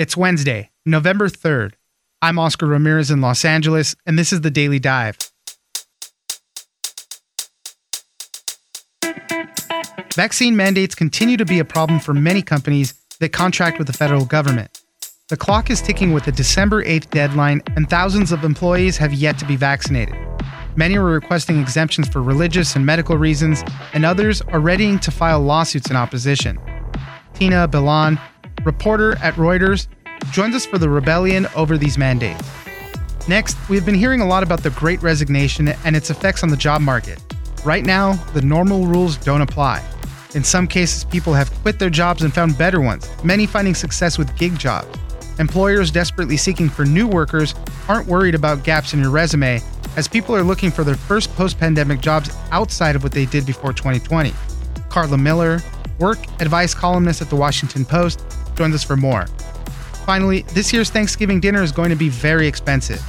It's Wednesday, November 3rd. I'm Oscar Ramirez in Los Angeles, and this is the Daily Dive. Vaccine mandates continue to be a problem for many companies that contract with the federal government. The clock is ticking with the December 8th deadline, and thousands of employees have yet to be vaccinated. Many are requesting exemptions for religious and medical reasons, and others are readying to file lawsuits in opposition. Tina Bellon, reporter at Reuters, joins us for the rebellion over these mandates. Next, we've been hearing a lot about the great resignation and its effects on the job market. Right now, the normal rules don't apply. In some cases, people have quit their jobs and found better ones, many finding success with gig jobs. Employers desperately seeking for new workers aren't worried about gaps in your resume, as people are looking for their first post pandemic jobs outside of what they did before 2020. Karla Miller, work advice columnist at the Washington Post, joins us for more. Finally, this year's Thanksgiving dinner is going to be very expensive.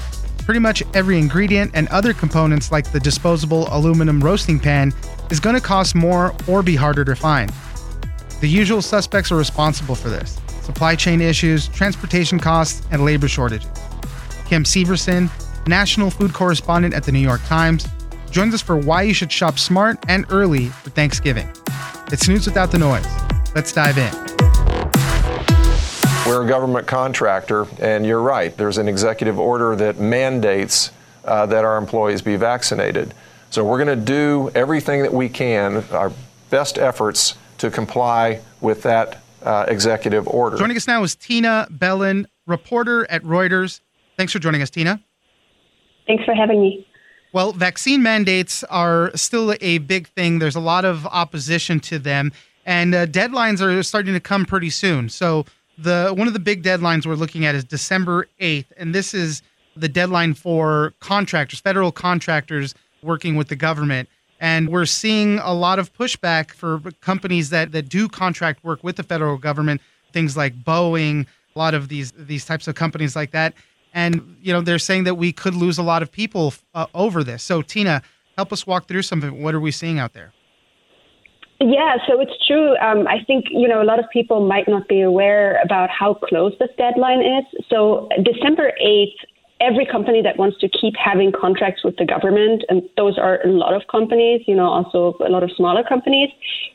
Pretty much every ingredient and other components, like the disposable aluminum roasting pan, is going to cost more or be harder to find. The usual suspects are responsible for this supply chain issues, transportation costs, and labor shortages. Kim Severson, national food correspondent at the New York Times, joins us for why you should shop smart and early for Thanksgiving. It's news without the noise. Let's dive in. We're a government contractor, and you're right. There's an executive order that mandates uh, that our employees be vaccinated. So we're going to do everything that we can, our best efforts to comply with that uh, executive order. Joining us now is Tina Bellon, reporter at Reuters. Thanks for joining us, Tina. Thanks for having me. Well, vaccine mandates are still a big thing. There's a lot of opposition to them, and uh, deadlines are starting to come pretty soon. So, the one of the big deadlines we're looking at is December 8th, and this is the deadline for contractors, federal contractors working with the government. And we're seeing a lot of pushback for companies that, that do contract work with the federal government, things like Boeing, a lot of these these types of companies like that. And you know they're saying that we could lose a lot of people uh, over this. So Tina, help us walk through some of it. What are we seeing out there? Yeah, so it's true. Um, I think you know a lot of people might not be aware about how close this deadline is. So December eighth, every company that wants to keep having contracts with the government, and those are a lot of companies, you know, also a lot of smaller companies,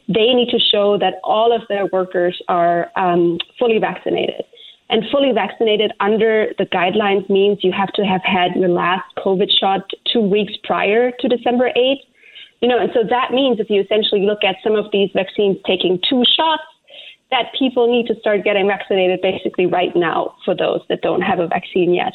they need to show that all of their workers are um, fully vaccinated. And fully vaccinated under the guidelines means you have to have had your last COVID shot two weeks prior to December 8th. You know, and so that means if you essentially look at some of these vaccines taking two shots, that people need to start getting vaccinated basically right now for those that don't have a vaccine yet.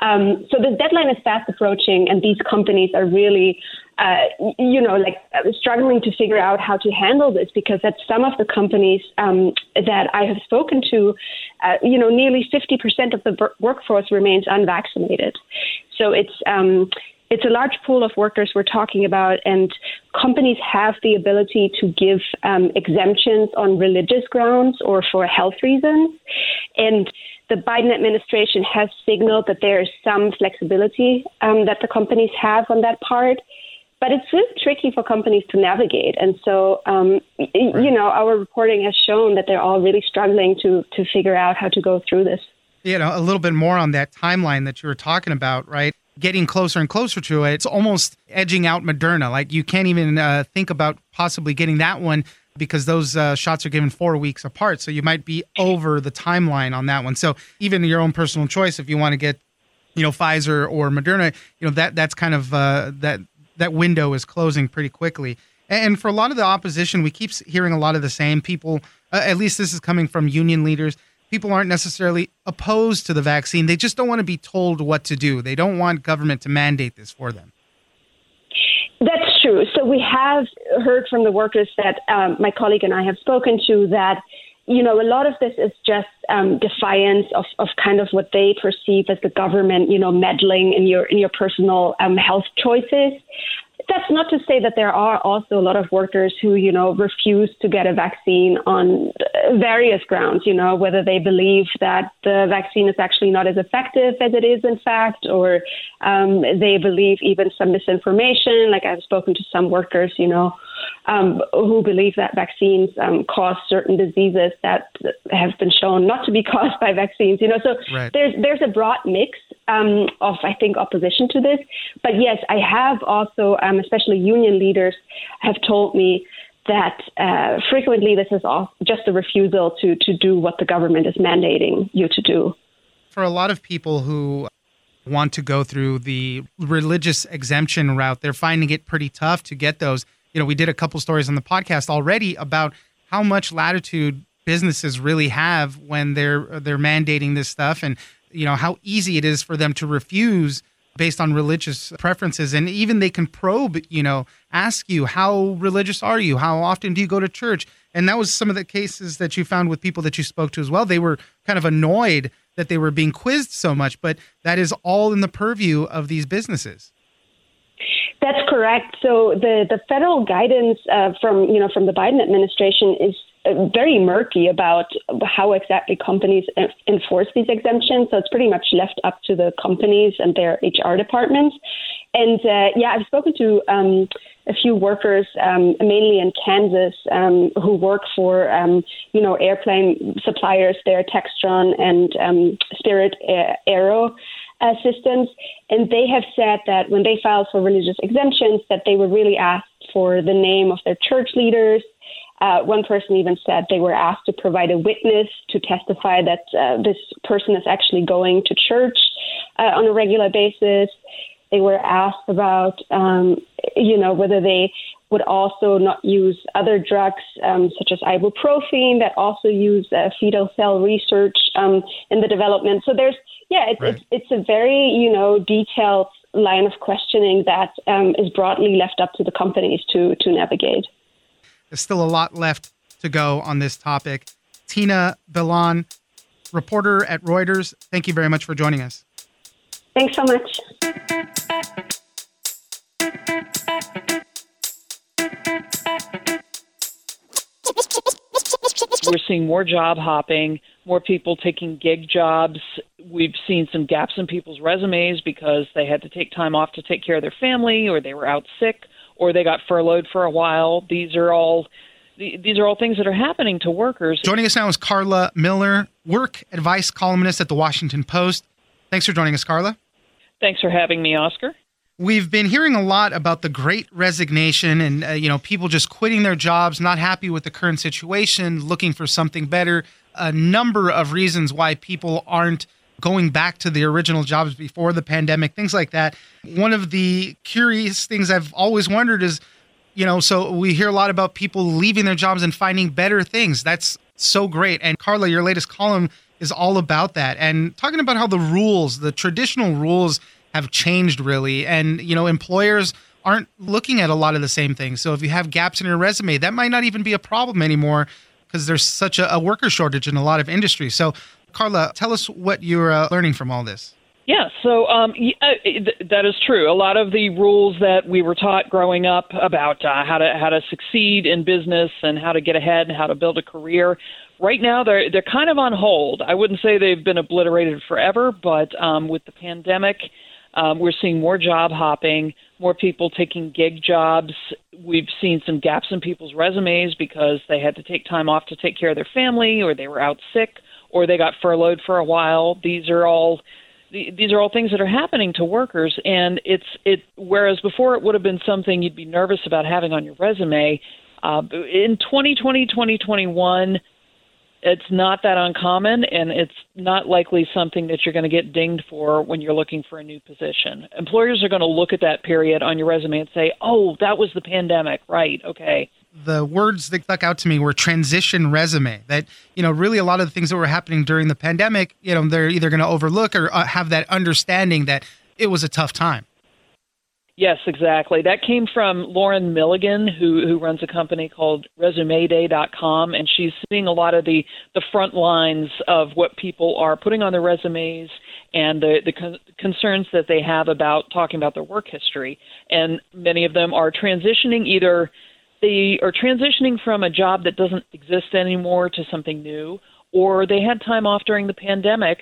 Um, so the deadline is fast approaching, and these companies are really, uh, you know, like uh, struggling to figure out how to handle this because at some of the companies um, that I have spoken to, uh, you know, nearly 50% of the workforce remains unvaccinated. So it's um, it's a large pool of workers we're talking about, and companies have the ability to give um, exemptions on religious grounds or for health reasons. And the Biden administration has signaled that there is some flexibility um, that the companies have on that part. But it's really tricky for companies to navigate. And so, um, right. you know, our reporting has shown that they're all really struggling to, to figure out how to go through this. You know, a little bit more on that timeline that you were talking about, right? Getting closer and closer to it. It's almost edging out Moderna. Like you can't even uh, think about possibly getting that one because those uh, shots are given four weeks apart. So you might be over the timeline on that one. So even your own personal choice, if you want to get, you know, Pfizer or Moderna, you know that that's kind of uh, that that window is closing pretty quickly. And for a lot of the opposition, we keep hearing a lot of the same people. Uh, at least this is coming from union leaders people aren't necessarily opposed to the vaccine. They just don't want to be told what to do. They don't want government to mandate this for them. That's true. So we have heard from the workers that um, my colleague and I have spoken to that you know, a lot of this is just um, defiance of, of kind of what they perceive as the government, you know, meddling in your in your personal um, health choices that's not to say that there are also a lot of workers who, you know, refuse to get a vaccine on various grounds, you know, whether they believe that the vaccine is actually not as effective as it is in fact, or um, they believe even some misinformation. Like I've spoken to some workers, you know, um, who believe that vaccines um, cause certain diseases that have been shown not to be caused by vaccines. You know, so right. there's there's a broad mix um, of I think opposition to this. But yes, I have also, um, especially union leaders, have told me that uh, frequently this is just a refusal to to do what the government is mandating you to do. For a lot of people who want to go through the religious exemption route, they're finding it pretty tough to get those you know, we did a couple stories on the podcast already about how much latitude businesses really have when they're they're mandating this stuff and you know how easy it is for them to refuse based on religious preferences. And even they can probe you know ask you how religious are you? How often do you go to church? And that was some of the cases that you found with people that you spoke to as well. They were kind of annoyed that they were being quizzed so much but that is all in the purview of these businesses. That's correct. So the, the federal guidance uh, from you know from the Biden administration is very murky about how exactly companies enforce these exemptions. So it's pretty much left up to the companies and their HR departments. And uh, yeah, I've spoken to um, a few workers, um, mainly in Kansas, um, who work for um, you know airplane suppliers there, Textron and um, Spirit Aero uh, systems. And they have said that when they filed for religious exemptions, that they were really asked for the name of their church leaders. Uh, one person even said they were asked to provide a witness to testify that uh, this person is actually going to church uh, on a regular basis. They were asked about, um, you know, whether they would also not use other drugs um, such as ibuprofen that also use uh, fetal cell research um, in the development. So there's yeah, it's, right. it's, it's a very, you know, detailed line of questioning that um, is broadly left up to the companies to, to navigate. There's still a lot left to go on this topic. Tina Bellon, reporter at Reuters, thank you very much for joining us. Thanks so much. We're seeing more job hopping, more people taking gig jobs. We've seen some gaps in people's resumes because they had to take time off to take care of their family, or they were out sick, or they got furloughed for a while. These are all these are all things that are happening to workers. Joining us now is Karla Miller, work advice columnist at the Washington Post. Thanks for joining us, Karla. Thanks for having me, Oscar. We've been hearing a lot about the great resignation and uh, you know people just quitting their jobs, not happy with the current situation, looking for something better. A number of reasons why people aren't going back to the original jobs before the pandemic, things like that. One of the curious things I've always wondered is, you know, so we hear a lot about people leaving their jobs and finding better things. That's so great. And Karla, your latest column is all about that and talking about how the rules, the traditional rules have changed really. And, you know, employers aren't looking at a lot of the same things. So if you have gaps in your resume, that might not even be a problem anymore because there's such a, a, worker shortage in a lot of industries. So, Karla, tell us what you're uh, learning from all this. Yeah, so um, yeah, that is true. A lot of the rules that we were taught growing up about uh, how to how to succeed in business and how to get ahead and how to build a career, right now they're they're kind of on hold. I wouldn't say they've been obliterated forever, but um, with the pandemic um, we're seeing more job hopping, more people taking gig jobs. We've seen some gaps in people's resumes because they had to take time off to take care of their family, or they were out sick, or they got furloughed for a while. These are all these are all things that are happening to workers and it's it whereas before it would have been something you'd be nervous about having on your resume uh, in 2020 2021 it's not that uncommon and it's not likely something that you're going to get dinged for when you're looking for a new position. Employers are going to look at that period on your resume and say, "Oh, that was the pandemic." Right. Okay. The words that stuck out to me were transition resume. That, you know, really a lot of the things that were happening during the pandemic, you know, they're either going to overlook or uh, have that understanding that it was a tough time. Yes, exactly. That came from Lauren Milligan, who who runs a company called ResumeDay.com, and she's seeing a lot of the the front lines of what people are putting on their resumes and the the con- concerns that they have about talking about their work history. And many of them are transitioning either they are transitioning from a job that doesn't exist anymore to something new, or they had time off during the pandemic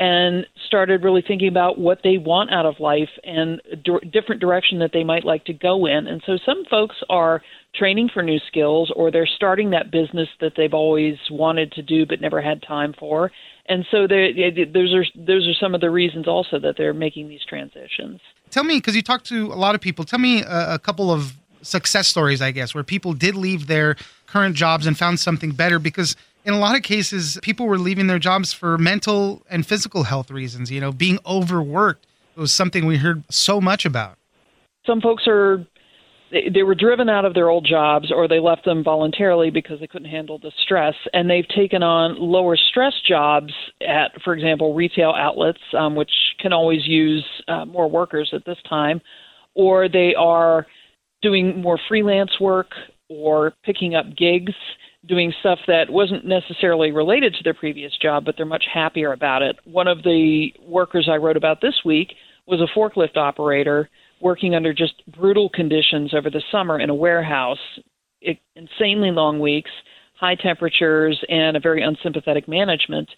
and started really thinking about what they want out of life and a d- different direction that they might like to go in. And so some folks are training for new skills or they're starting that business that they've always wanted to do but never had time for. And so those are those are some of the reasons also that they're making these transitions. Tell me, because you talk to a lot of people. Tell me a, a couple of success stories, I guess, where people did leave their current jobs and found something better because in a lot of cases, people were leaving their jobs for mental and physical health reasons. You know, being overworked was something we heard so much about. Some folks are they, were driven out of their old jobs or they left them voluntarily because they couldn't handle the stress and they've taken on lower stress jobs at for example retail outlets um, which can always use uh, more workers at this time or they are doing more freelance work or picking up gigs doing stuff that wasn't necessarily related to their previous job, but they're much happier about it. One of the workers I wrote about this week was a forklift operator working under just brutal conditions over the summer in a warehouse, it, insanely long weeks, high temperatures, and a very unsympathetic management.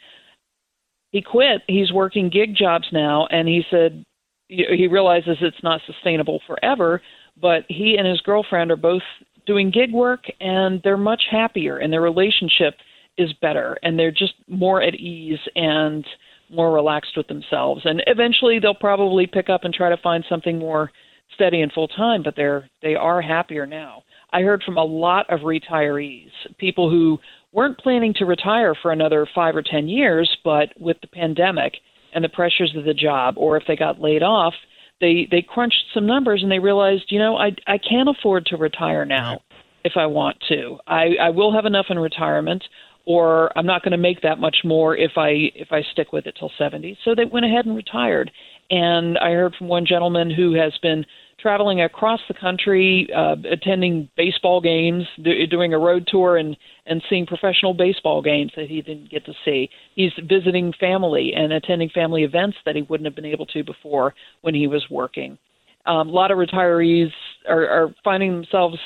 He quit. He's working gig jobs now, and he said he realizes it's not sustainable forever. But he and his girlfriend are both doing gig work and they're much happier and their relationship is better and they're just more at ease and more relaxed with themselves. And eventually they'll probably pick up and try to find something more steady and full time but they're they are happier now. I heard from a lot of retirees people who weren't planning to retire for another 5 or 10 years but with the pandemic and the pressures of the job or if they got laid off they they crunched some numbers and they realized, you know, I I can't afford to retire now if I want to. I I will have enough in retirement or I'm not going to make that much more if I if I stick with it till 70. So they went ahead and retired. And I heard from one gentleman who has been traveling across the country, uh, attending baseball games, do, doing a road tour, and and seeing professional baseball games that he didn't get to see. He's visiting family and attending family events that he wouldn't have been able to before when he was working. Um, a lot of retirees are, are finding themselves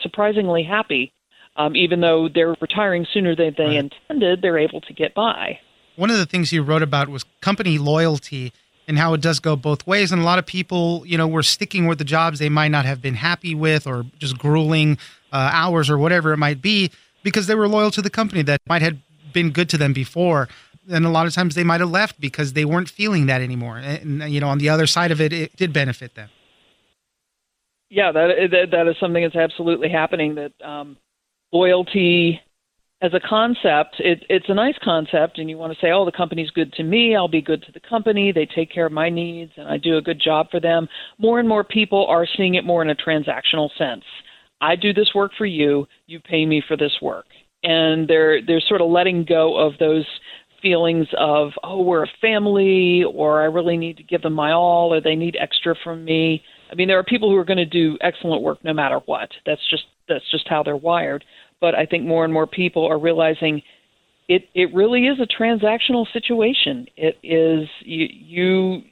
surprisingly happy, um, even though they're retiring sooner than they right. intended. They're able to get by. One of the things you wrote about was company loyalty and how it does go both ways. And a lot of people, you know, were sticking with the jobs they might not have been happy with or just grueling uh, hours or whatever it might be because they were loyal to the company that might have been good to them before. And a lot of times they might have left because they weren't feeling that anymore. And, you know, on the other side of it, it did benefit them. Yeah, that, that, that is something that's absolutely happening that um, loyalty as a concept, it, it's a nice concept, and you want to say, oh, the company's good to me, I'll be good to the company, they take care of my needs, and I do a good job for them. More and more people are seeing it more in a transactional sense. I do this work for you, you pay me for this work. And they're they're sort of letting go of those feelings of, oh, we're a family, or I really need to give them my all, or they need extra from me. I mean, there are people who are going to do excellent work no matter what. That's just that's just how they're wired but I think more and more people are realizing it it really is a transactional situation. It is you you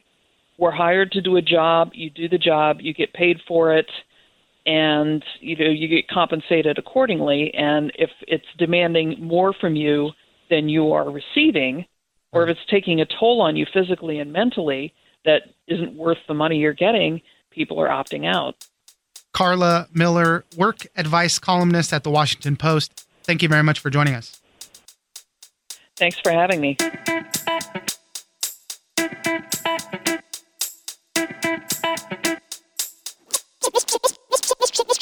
were hired to do a job, you do the job, you get paid for it, and you know you get compensated accordingly. And if it's demanding more from you than you are receiving, or if it's taking a toll on you physically and mentally that isn't worth the money you're getting, people are opting out. Karla Miller, work advice columnist at the Washington Post. Thank you very much for joining us. Thanks for having me.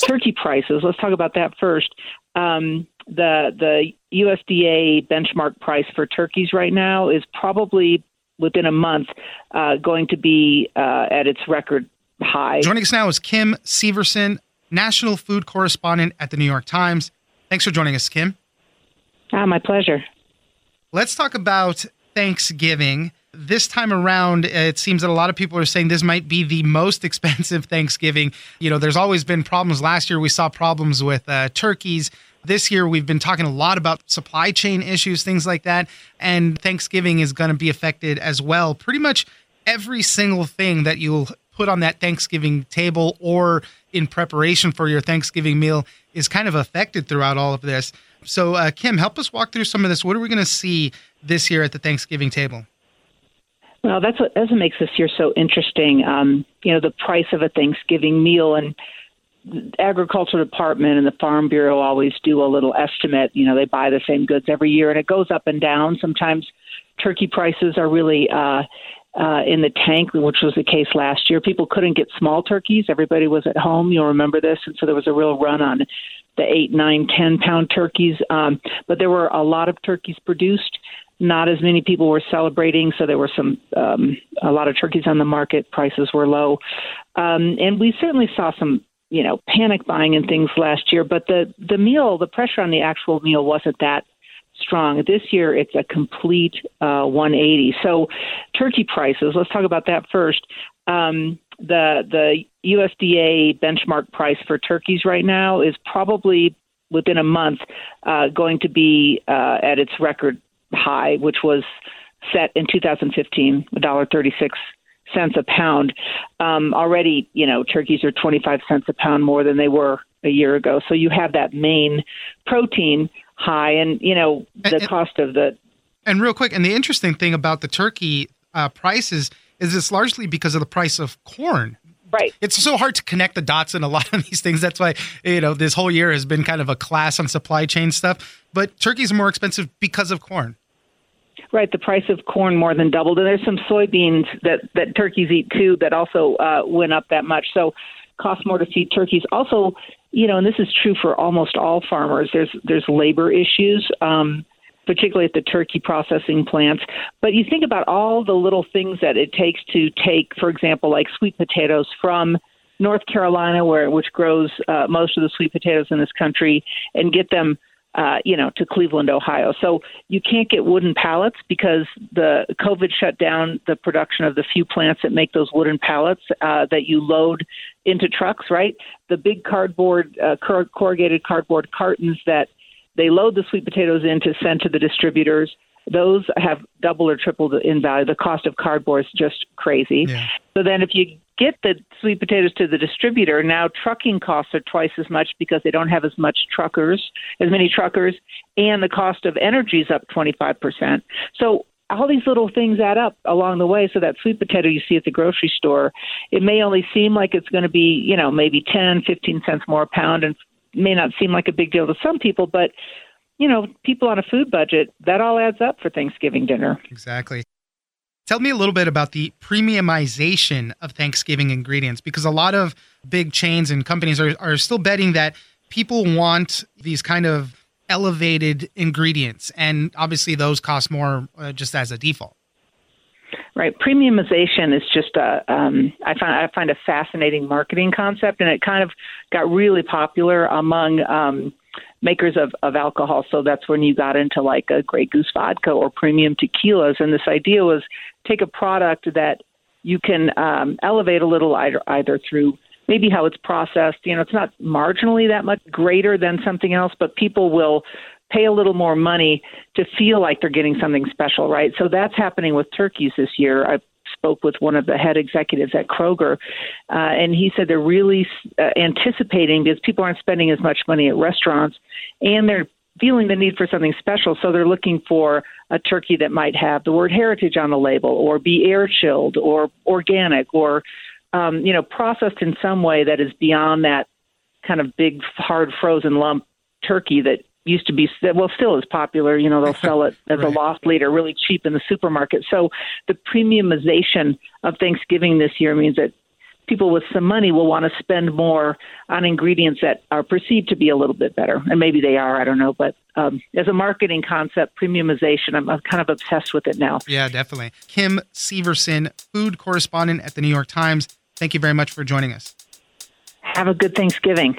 Turkey prices. Let's talk about that first. Um, the the USDA benchmark price for turkeys right now is probably within a month uh, going to be uh, at its record high. Joining us now is Kim Severson, national food correspondent at the New York Times. Thanks for joining us, Kim. Ah, my pleasure. Let's talk about Thanksgiving. this time around, it seems that a lot of people are saying this might be the most expensive Thanksgiving. You know, there's always been problems. Last year, we saw problems with uh, turkeys. This year, we've been talking a lot about supply chain issues, things like that. And Thanksgiving is going to be affected as well. Pretty much every single thing that you'll put on that Thanksgiving table or in preparation for your Thanksgiving meal is kind of affected throughout all of this. So, uh, Kim, help us walk through some of this. What are we going to see this year at the Thanksgiving table? Well, that's what that's what makes this year so interesting. Um, you know, the price of a Thanksgiving meal and the agriculture department and the farm bureau always do a little estimate. You know, they buy the same goods every year, and it goes up and down. Sometimes turkey prices are really uh, uh, in the tank, which was the case last year. People couldn't get small turkeys. Everybody was at home. You'll remember this, and so there was a real run on the eight, nine, ten pound turkeys. Um, but there were a lot of turkeys produced. Not as many people were celebrating, so there were some um, a lot of turkeys on the market. Prices were low, um, and we certainly saw some you know panic buying and things last year. But the the meal, the pressure on the actual meal wasn't that strong. This year, it's a complete uh, 180. So, turkey prices. Let's talk about that first. Um, the the USDA benchmark price for turkeys right now is probably within a month uh, going to be uh, at its record high, which was set in 2015, $1.36 cents a pound. Um, already, you know, turkeys are 25 cents a pound more than they were a year ago. So you have that main protein high, and you know the and, cost of the. And real quick, and the interesting thing about the turkey uh, prices is it's largely because of the price of corn. Right. It's so hard to connect the dots in a lot of these things. That's why, you know, this whole year has been kind of a class on supply chain stuff. But turkeys are more expensive because of corn. Right, the price of corn more than doubled, and there's some soybeans that that turkeys eat too that also uh, went up that much. So, cost more to feed turkeys. Also, you know, and this is true for almost all farmers. There's there's labor issues. Um, particularly at the turkey processing plants. But you think about all the little things that it takes to take, for example, like sweet potatoes from North Carolina, where which grows uh, most of the sweet potatoes in this country, and get them uh, you know, to Cleveland, Ohio. So you can't get wooden pallets because the COVID shut down the production of the few plants that make those wooden pallets uh, that you load into trucks. Right, the big cardboard, uh, corrugated cardboard cartons that they load the sweet potatoes in to send to the distributors. Those have double or tripled in value. The cost of cardboard is just crazy. Yeah. So then, if you get the sweet potatoes to the distributor, now trucking costs are twice as much because they don't have as much truckers, as many truckers, and the cost of energy is up 25%. So all these little things add up along the way. So that sweet potato you see at the grocery store, it may only seem like it's going to be, you know, maybe 10, 15 cents more a pound and may not seem like a big deal to some people, but you know, people on a food budget, that all adds up for Thanksgiving dinner. Exactly. Tell me a little bit about the premiumization of Thanksgiving ingredients because a lot of big chains and companies are, are still betting that people want these kind of elevated ingredients. And obviously, those cost more uh, just as a default. Right, premiumization is just a um, I find I find a fascinating marketing concept, and it kind of got really popular among um, makers of, of alcohol. So that's when you got into like a Grey Goose vodka or premium tequilas. And this idea was take a product that you can um, elevate a little either, either through maybe how it's processed. You know, it's not marginally that much greater than something else, but people will pay a little more money to feel like they're getting something special, right? So that's happening with turkeys this year. I spoke with one of the head executives at Kroger, uh, and he said they're really uh, anticipating because people aren't spending as much money at restaurants, and they're feeling the need for something special. So they're looking for a turkey that might have the word heritage on the label, or be air chilled, or organic, or um, you know processed in some way that is beyond that kind of big hard frozen lump turkey that used to be well still is popular you know they'll sell it as right. a loss leader really cheap in the supermarket. So the premiumization of thanksgiving this year means that people with some money will want to spend more on ingredients that are perceived to be a little bit better. And maybe they are i don't know but um, as a marketing concept premiumization I'm, I'm kind of obsessed with it now. Yeah definitely. Kim severson food correspondent at the new york times thank you very much for joining us. Have a good thanksgiving